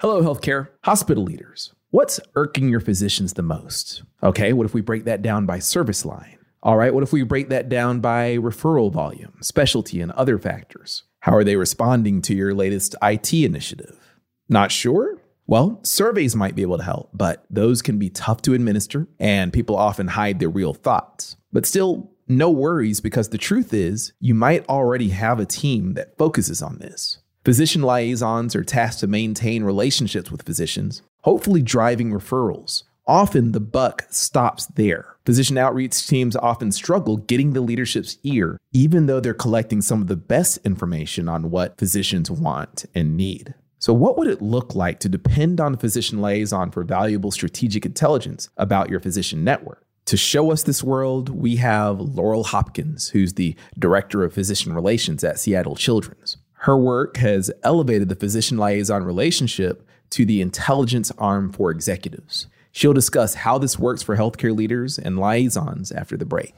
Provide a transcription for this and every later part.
Hello, healthcare hospital leaders. What's irking your physicians the most? Okay, what if we break that down by service line? All right, what if we break that down by referral volume, specialty, and other factors? How are they responding to your latest IT initiative? Not sure? Well, surveys might be able to help, but those can be tough to administer and people often hide their real thoughts. But still, no worries because the truth is, you might already have a team that focuses on this. Physician liaisons are tasked to maintain relationships with physicians, hopefully driving referrals. Often the buck stops there. Physician outreach teams often struggle getting the leadership's ear, even though they're collecting some of the best information on what physicians want and need. So, what would it look like to depend on a physician liaison for valuable strategic intelligence about your physician network? To show us this world, we have Laurel Hopkins, who's the Director of Physician Relations at Seattle Children's. Her work has elevated the physician liaison relationship to the intelligence arm for executives. She'll discuss how this works for healthcare leaders and liaisons after the break.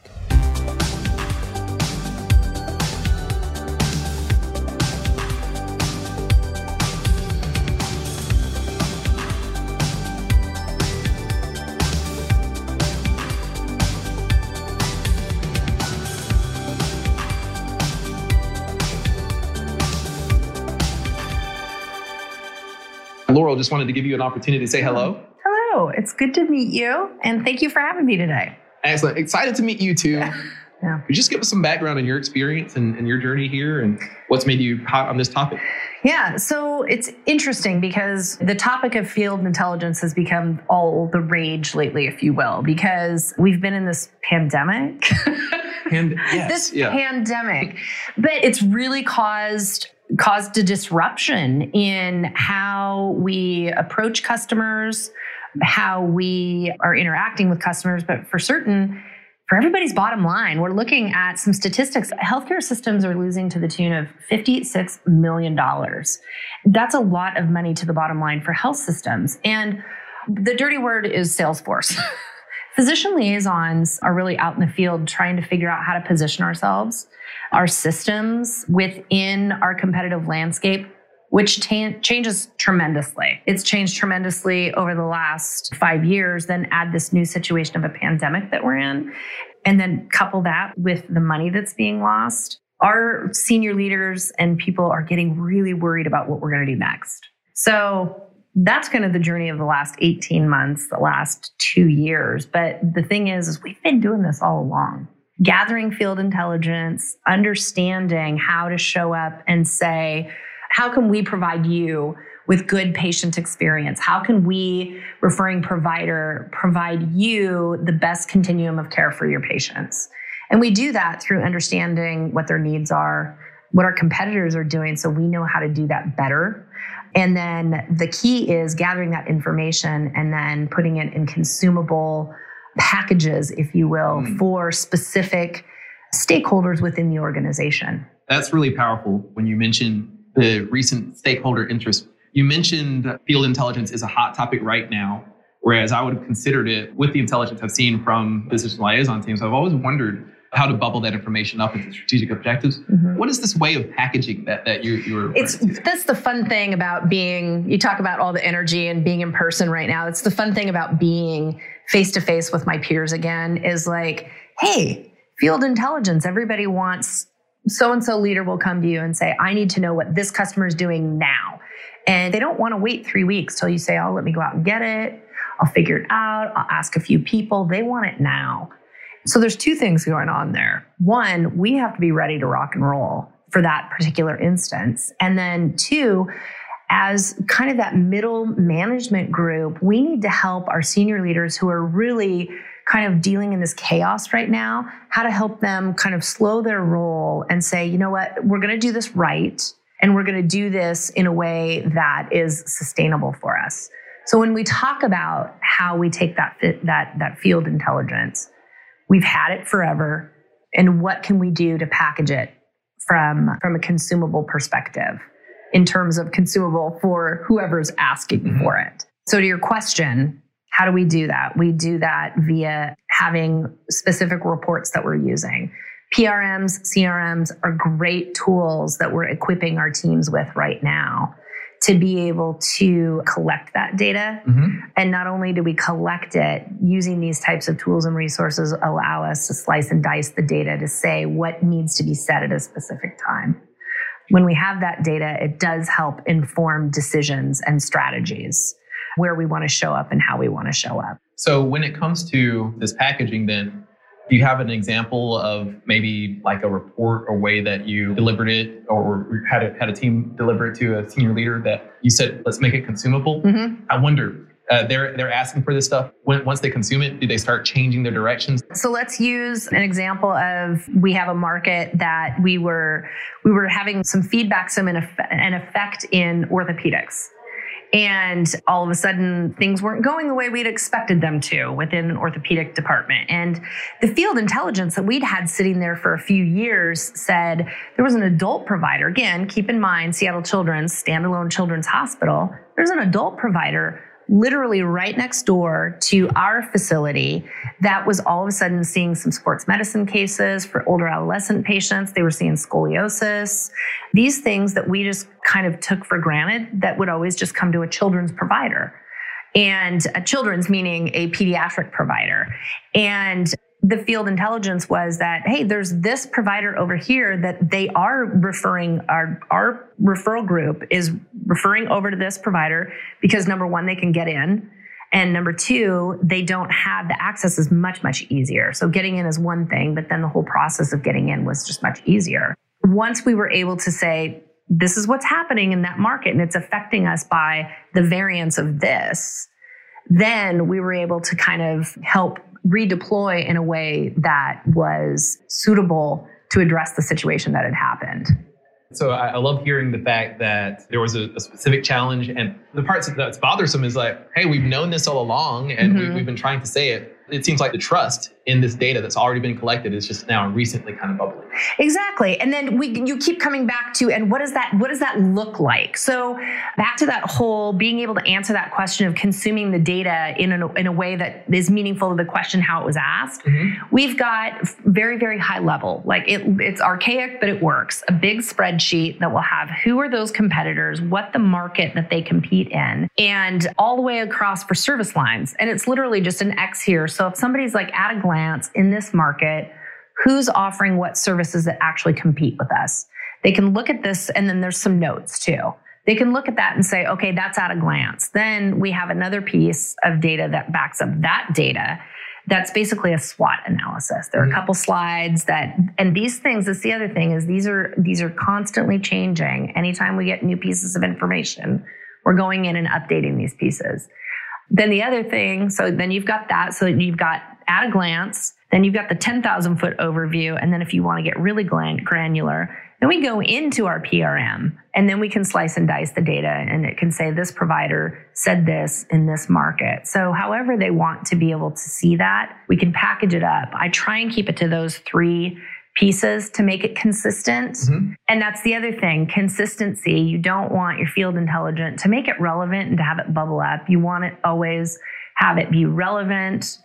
Laurel, just wanted to give you an opportunity to say hello. Hello, it's good to meet you, and thank you for having me today. Excellent. Excited to meet you too. Yeah. Could you just give us some background on your experience and, and your journey here and what's made you hot on this topic? Yeah, so it's interesting because the topic of field intelligence has become all the rage lately, if you will, because we've been in this pandemic. And yes, this yeah. pandemic, but it's really caused caused a disruption in how we approach customers, how we are interacting with customers, but for certain for everybody's bottom line, we're looking at some statistics. Healthcare systems are losing to the tune of $56 million. That's a lot of money to the bottom line for health systems. And the dirty word is Salesforce. Physician liaisons are really out in the field trying to figure out how to position ourselves, our systems within our competitive landscape, which changes tremendously. It's changed tremendously over the last five years. Then add this new situation of a pandemic that we're in, and then couple that with the money that's being lost. Our senior leaders and people are getting really worried about what we're going to do next. So that's kind of the journey of the last 18 months, the last two years. But the thing is, is we've been doing this all along. Gathering field intelligence, understanding how to show up and say, how can we provide you with good patient experience? How can we, referring provider, provide you the best continuum of care for your patients? And we do that through understanding what their needs are, what our competitors are doing, so we know how to do that better. And then the key is gathering that information and then putting it in consumable packages, if you will, Mm. for specific stakeholders within the organization. That's really powerful when you mention the recent stakeholder interest. You mentioned field intelligence is a hot topic right now, whereas I would have considered it with the intelligence I've seen from physician liaison teams. I've always wondered how to bubble that information up into strategic objectives. Mm-hmm. What is this way of packaging that that you're, you're It's to? that's the fun thing about being you talk about all the energy and being in person right now. It's the fun thing about being face to face with my peers again is like, hey, field intelligence, everybody wants so and so leader will come to you and say, I need to know what this customer is doing now. And they don't want to wait three weeks till you say, Oh, let me go out and get it. I'll figure it out. I'll ask a few people. They want it now. So there's two things going on there. One, we have to be ready to rock and roll for that particular instance. And then two, as kind of that middle management group, we need to help our senior leaders who are really kind of dealing in this chaos right now, how to help them kind of slow their roll and say, you know what, we're going to do this right. And we're going to do this in a way that is sustainable for us. So when we talk about how we take that that that field intelligence, we've had it forever, and what can we do to package it from from a consumable perspective in terms of consumable for whoever's asking Mhm. for it. So to your question, how do we do that? We do that via having specific reports that we're using. PRMs, CRMs are great tools that we're equipping our teams with right now to be able to collect that data. Mm-hmm. And not only do we collect it, using these types of tools and resources allow us to slice and dice the data to say what needs to be said at a specific time. When we have that data, it does help inform decisions and strategies where we want to show up and how we want to show up. So when it comes to this packaging, then do you have an example of maybe like a report or way that you delivered it or had a, had a team deliver it to a senior leader that you said, let's make it consumable? Mm-hmm. I wonder, uh, they're they're asking for this stuff. When, once they consume it, do they start changing their directions? So let's use an example of we have a market that we were we were having some feedback, some an effect in orthopedics. And all of a sudden, things weren't going the way we'd expected them to within an orthopedic department. And the field intelligence that we'd had sitting there for a few years said there was an adult provider. Again, keep in mind, Seattle Children's, standalone children's hospital, there's an adult provider literally right next door to our facility that was all of a sudden seeing some sports medicine cases for older adolescent patients. They were seeing scoliosis, these things that we just kind of took for granted that would always just come to a children's provider. And a children's meaning a pediatric provider. And the field intelligence was that hey there's this provider over here that they are referring our our referral group is referring over to this provider because number one they can get in. And number two they don't have the access is much much easier. So getting in is one thing but then the whole process of getting in was just much easier. Once we were able to say this is what's happening in that market and it's affecting us by the variance of this then we were able to kind of help redeploy in a way that was suitable to address the situation that had happened. So I, love hearing the fact that there was a, a, specific challenge, and the parts that's bothersome is like, hey, we've known this all along, and mm-hmm. we, we've been trying to say it, it seems like the trust in this data that's already been collected is just now recently kind of bubbling. Exactly. And then we you keep coming back to and what does that what does that look like? So back to that whole being able to answer that question of consuming the data in a, in a way that is meaningful to the question how it was asked. Mm-hmm. We've got very very high level. Like it, it's archaic but it works. A big spreadsheet that will have who are those competitors, what the market that they compete in, and all the way across for service lines. And it's literally just an X here. So if somebody's like at a glance in this market, who's offering what services that actually compete with us? They can look at this and then there's some notes too. They can look at that and say, okay, that's at a glance. Then we have another piece of data that backs up that data. That's basically a SWOT analysis. There are a mm-hmm. couple slides that, and these things, that's the other thing is these are, these are constantly changing. Anytime we get new pieces of information, we're going in and updating these pieces. Then the other thing, so then you've got that. So you've got at a glance, then you've got the 10,000 foot overview. And then if you want to get really granular, then we go into our PRM and then we can slice and dice the data and it can say this provider said this in this market. So however they want to be able to see that, we can package it up. I try and keep it to those three pieces to make it consistent. Mm-hmm. And that's the other thing consistency. You don't want your field intelligent to make it relevant and to have it bubble up. You want it always have it be relevant,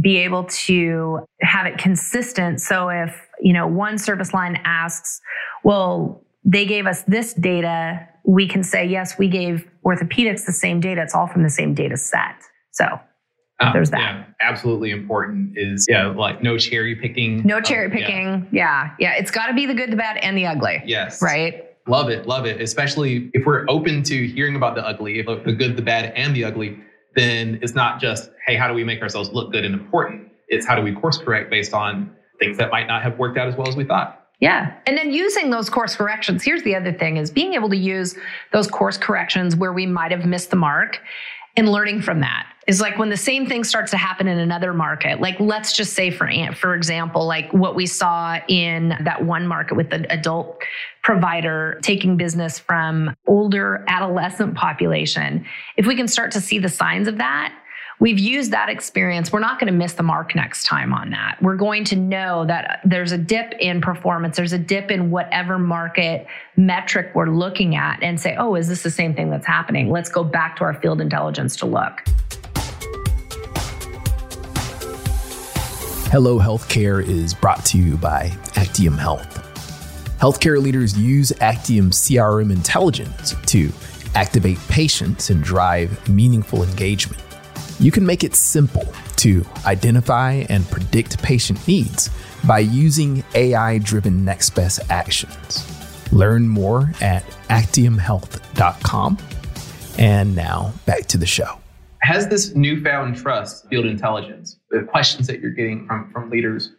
be able to have it consistent. So if, you know, one service line asks, well, they gave us this data, we can say, yes, we gave orthopedics the same data. It's all from the same data set. So um, There's that. Yeah, absolutely important is yeah, like no cherry picking. No cherry picking. Um, yeah. yeah, yeah. It's got to be the good, the bad, and the ugly. Yes. Right. Love it, love it. Especially if we're open to hearing about the ugly, the good, the bad, and the ugly, then it's not just hey, how do we make ourselves look good and important? It's how do we course correct based on things that might not have worked out as well as we thought. Yeah. And then using those course corrections. Here's the other thing is being able to use those course corrections where we might have missed the mark and learning from that is like when the same thing starts to happen in another market like let's just say for for example like what we saw in that one market with the adult provider taking business from older adolescent population if we can start to see the signs of that we've used that experience. We're not going to miss the mark next time on that. We're going to know that there's a dip in performance, there's a dip in whatever market metric we're looking at, and say, oh, is this the same thing that's happening? Let's go back to our field intelligence to look. Hello Healthcare is brought to you by Actium Health. Healthcare leaders use Actium CRM intelligence to activate patients and drive meaningful engagement. You can make it simple to identify and predict patient needs by using AI driven next best actions. Learn more at actiumhealth.com. And now back to the show. Has this newfound trust, field intelligence, the questions that you're getting from, from leaders,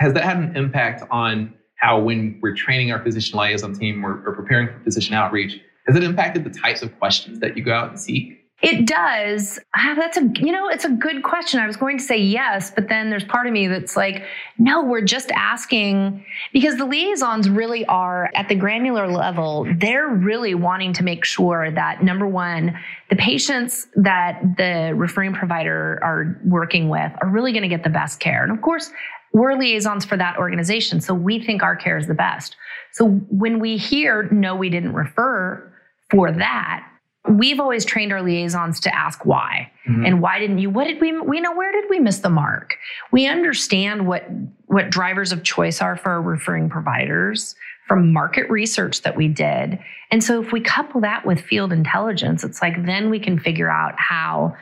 has that had an impact on how when we're training our physician liaison team or, or preparing for physician outreach, has it impacted the types of questions that you go out and seek? It does. Ah, that's a you know, it's a good question. I was going to say yes, but then there's part of me that's like, no, we're just asking because the liaisons really are at the granular level, they're really wanting to make sure that number one, the patients that the referring provider are working with are really going to get the best care. And of course, we're liaisons for that organization, so we think our care is the best. So when we hear no, we didn't refer for that, we've always trained our liaisons to ask why. Mm-hmm. and why didn't you what did we we know where did we miss the mark? We understand what what drivers of choice are for our referring providers from market research that we did. And so if we couple that with field intelligence it's like then we can figure out how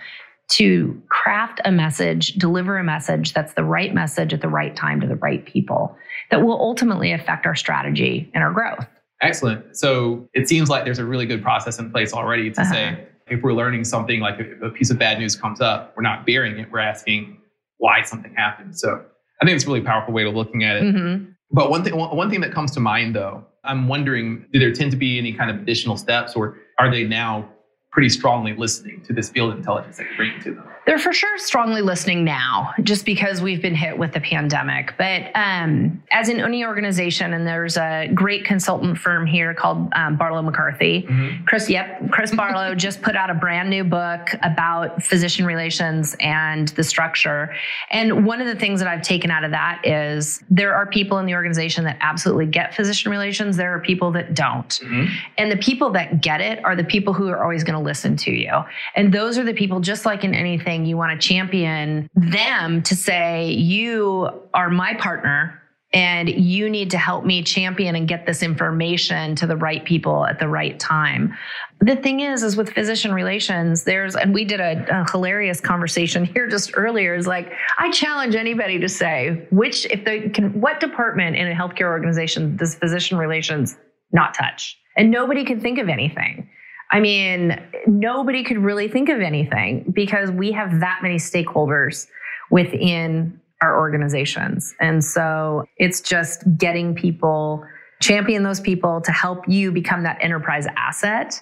to craft a message deliver a message that's the right message at the right time to the right people that will ultimately affect our strategy and our growth Excellent. So it seems like there's a really good process in place already to uh-huh. say if we're learning something like if a piece of bad news comes up, we're not bearing it, we're asking why something happened. So I think it's a really powerful way of looking at it. Mm-hmm. But one thing, one thing that comes to mind though, I'm wondering, do there tend to be any kind of additional steps, or are they now pretty strongly listening to this field of intelligence that you're bringing to them? They're for sure strongly listening now, just because we've been hit with the pandemic. But um, as an any organization, and there's a great consultant firm here called um, Barlow McCarthy. Mm-hmm. Kriss, yep, Kriss Barlow just put out a brand new book about physician relations and the structure. And one of the things that I've taken out of that is there are people in the organization that absolutely get physician relations. There are people that don't. Mm-hmm. And the people that get it are the people who are always going to listen to you. And those are the people, just like in anything, you want to champion them to say, you are my partner and you need to help me champion and get this information to the right people at the right time. The thing is, is with physician relations, there's, and we did a, a, hilarious conversation here just earlier. Is like, I challenge anybody to say which, if they can, what department in a healthcare organization does physician relations not touch? And nobody can think of anything. I mean, nobody could really think of anything because we have that many stakeholders within our organizations. And so it's just getting people, champion those people to help you become that enterprise asset,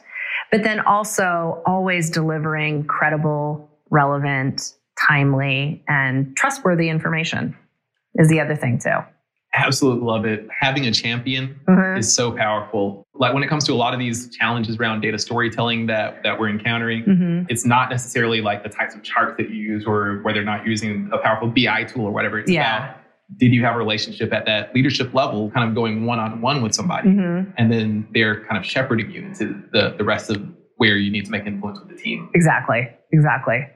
but then also always delivering credible, relevant, timely, and trustworthy information is the other thing too. Absolutely love it. Having a champion mm-hmm. is so powerful. Like when it comes to a lot of these challenges around data storytelling that that we're encountering, mm-hmm. it's not necessarily like the types of charts that you use or whether or not using a powerful BI tool or whatever. It's yeah. about did you have a relationship at that leadership level, kind of going one on one with somebody, mm-hmm. and then they're kind of shepherding you into the the rest of where you need to make influence with the team. Exactly. Exactly.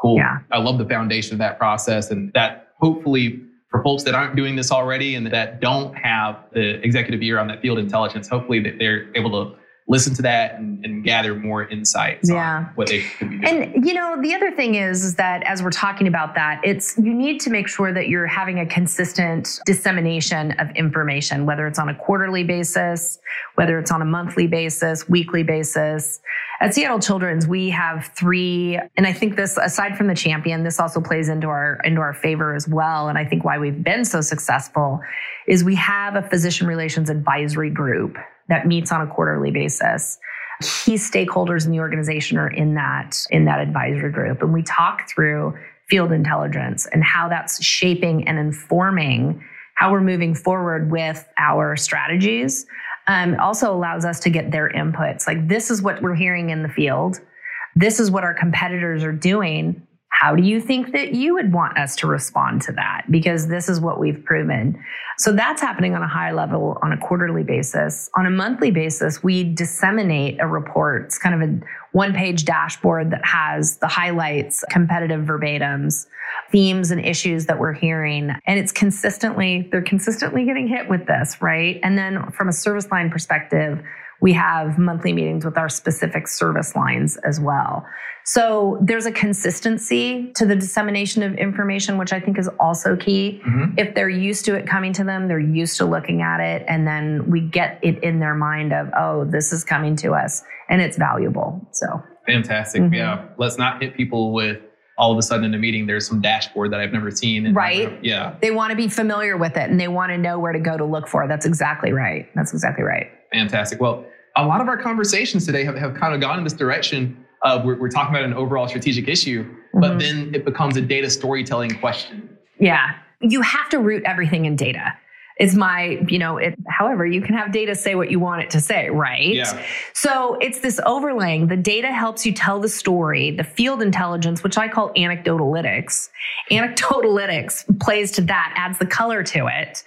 Cool. Yeah. I love the foundation of that process and that hopefully for folks that aren't doing this already and that don't have the executive ear on that field intelligence, hopefully that they're able to listen to that and, and gather more insights yeah. what they could be doing. And you know, the other thing is, is that as we're talking about that, it's you need to make sure that you're having a consistent dissemination of information, whether it's on a quarterly basis, whether it's on a monthly basis, weekly basis. At Seattle Children's, we have three, and I think this, aside from the champion, this also plays into our into our favor as well. And I think why we've been so successful is we have a physician relations advisory group that meets on a quarterly basis. Key stakeholders in the organization are in that in that advisory group, and we talk through field intelligence and how that's shaping and informing how we're moving forward with our strategies. Um, also allows us to get their inputs. Like this is what we're hearing in the field. This is what our competitors are doing. How do you think that you would want us to respond to that? Because this is what we've proven. So that's happening on a high level on a quarterly basis. On a monthly basis, we disseminate a report. It's kind of a one page dashboard that has the highlights, competitive verbatims, themes and issues that we're hearing. And it's consistently, they're consistently getting hit with this, right? And then from a service line perspective, We have monthly meetings with our specific service lines as well. So there's a consistency to the dissemination of information, which I think is also key. Mm-hmm. If they're used to it coming to them, they're used to looking at it, and then we get it in their mind of, oh, this is coming to us and it's valuable. So fantastic. Mm-hmm. Yeah. Let's not hit people with all of a sudden in a meeting there's some dashboard that I've never seen. And right. yeah. They want to be familiar with it and they want to know where to go to look for. It. That's exactly right. That's exactly right. Fantastic. Well, a lot of our conversations today have, have kind of gone in this direction of we're, we're talking about an overall strategic issue, mm-hmm. but then it becomes a data storytelling question. Yeah. You have to root everything in data is my, you know, it, however, you can have data say what you want it to say, right? Yeah. So it's this overlaying. The data helps you tell the story. The field intelligence, which I call anecdotalytics, anecdotalytics plays to that, adds the color to it.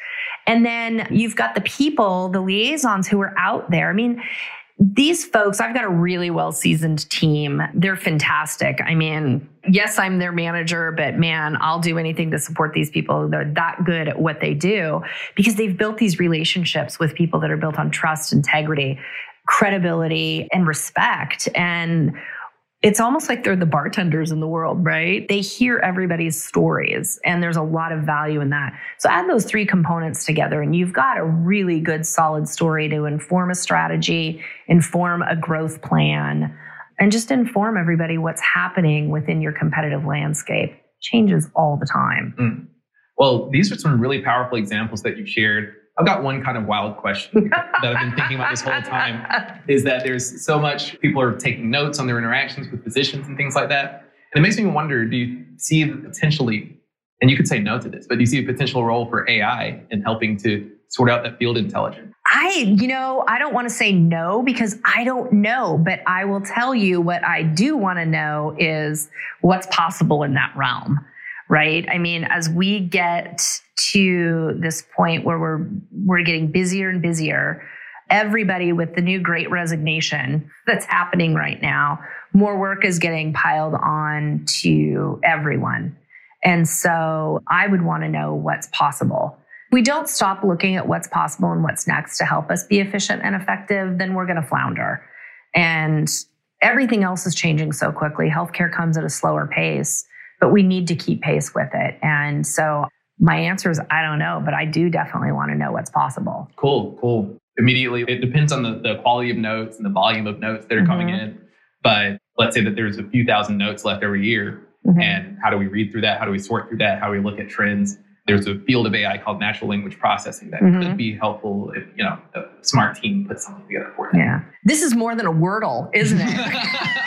And then you've got the people, the liaisons who are out there. I mean, these folks, I've got a really well seasoned team. They're fantastic. I mean, yes, I'm their manager, but man, I'll do anything to support these people. They're that good at what they do because they've built these relationships with people that are built on trust, integrity, credibility, and respect. And it's almost like they're the bartenders in the world, right? They hear everybody's stories and there's a lot of value in that. So add those three components together and you've got a really good solid story to inform a strategy, inform a growth plan, and just inform everybody what's happening within your competitive landscape. Changes all the time. Mm. Well, these are some really powerful examples that you shared I've got one kind of wild question that I've been thinking about this whole time is that there's so much people are taking notes on their interactions with physicians and things like that. And it makes me wonder, do you see potentially, and you could say no to this, but do you see a potential role for AI in helping to sort out that field intelligence? I, you know, I don't want to say no because I don't know, but I will tell you what I do want to know is what's possible in that realm right? I mean, as we get to this point where we're we're getting busier and busier, everybody with the new great resignation that's happening right now, more work is getting piled on to everyone. And so I would want to know what's possible. We don't stop looking at what's possible and what's next to help us be efficient and effective, then we're going to flounder. And everything else is changing so quickly. Healthcare comes at a slower pace but we need to keep pace with it. And so my answer is I don't know, but I do definitely want to know what's possible. Cool, cool. Immediately, it depends on the, the quality of notes and the volume of notes that are mm-hmm. coming in. But let's say that there's a few thousand notes left every year. Mm-hmm. And how do we read through that? How do we sort through that? How do we look at trends? There's a field of AI called natural language processing that mm-hmm. could be helpful if you know a smart team puts something together for you. Yeah, this is more than a Wordle, isn't it?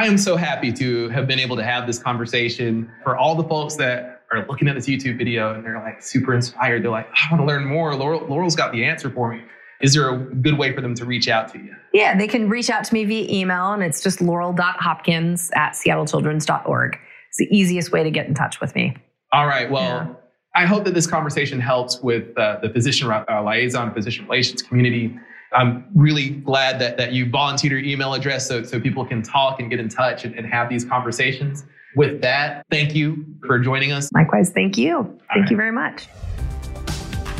I am so happy to have been able to have this conversation for all the folks that are looking at this YouTube video and they're like super inspired. They're like, I want to learn more. Laurel, Laurel's got the answer for me. Is there a good way for them to reach out to you? Yeah, they can reach out to me via email and it's just laurel.hopkins at seattlechildren's.org. It's the easiest way to get in touch with me. All right. Well, yeah. I hope that this conversation helps with uh, the physician uh, liaison, physician relations community. I'm really glad that, that you volunteered your email address so, so people can talk and get in touch and, and have these conversations. With that, thank you for joining us. Likewise, thank you. Thank right. you very much.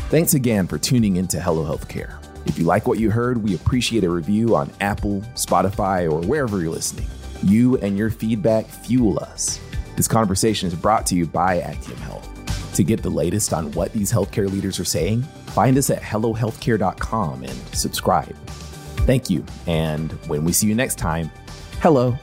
Thanks again for tuning into Hello Healthcare. If you like what you heard, we appreciate a review on Apple, Spotify, or wherever you're listening. You and your feedback fuel us. This conversation is brought to you by Actium Health. To get the latest on what these healthcare leaders are saying, find us at HelloHealthcare.com and subscribe. Thank you. And when we see you next time, hello.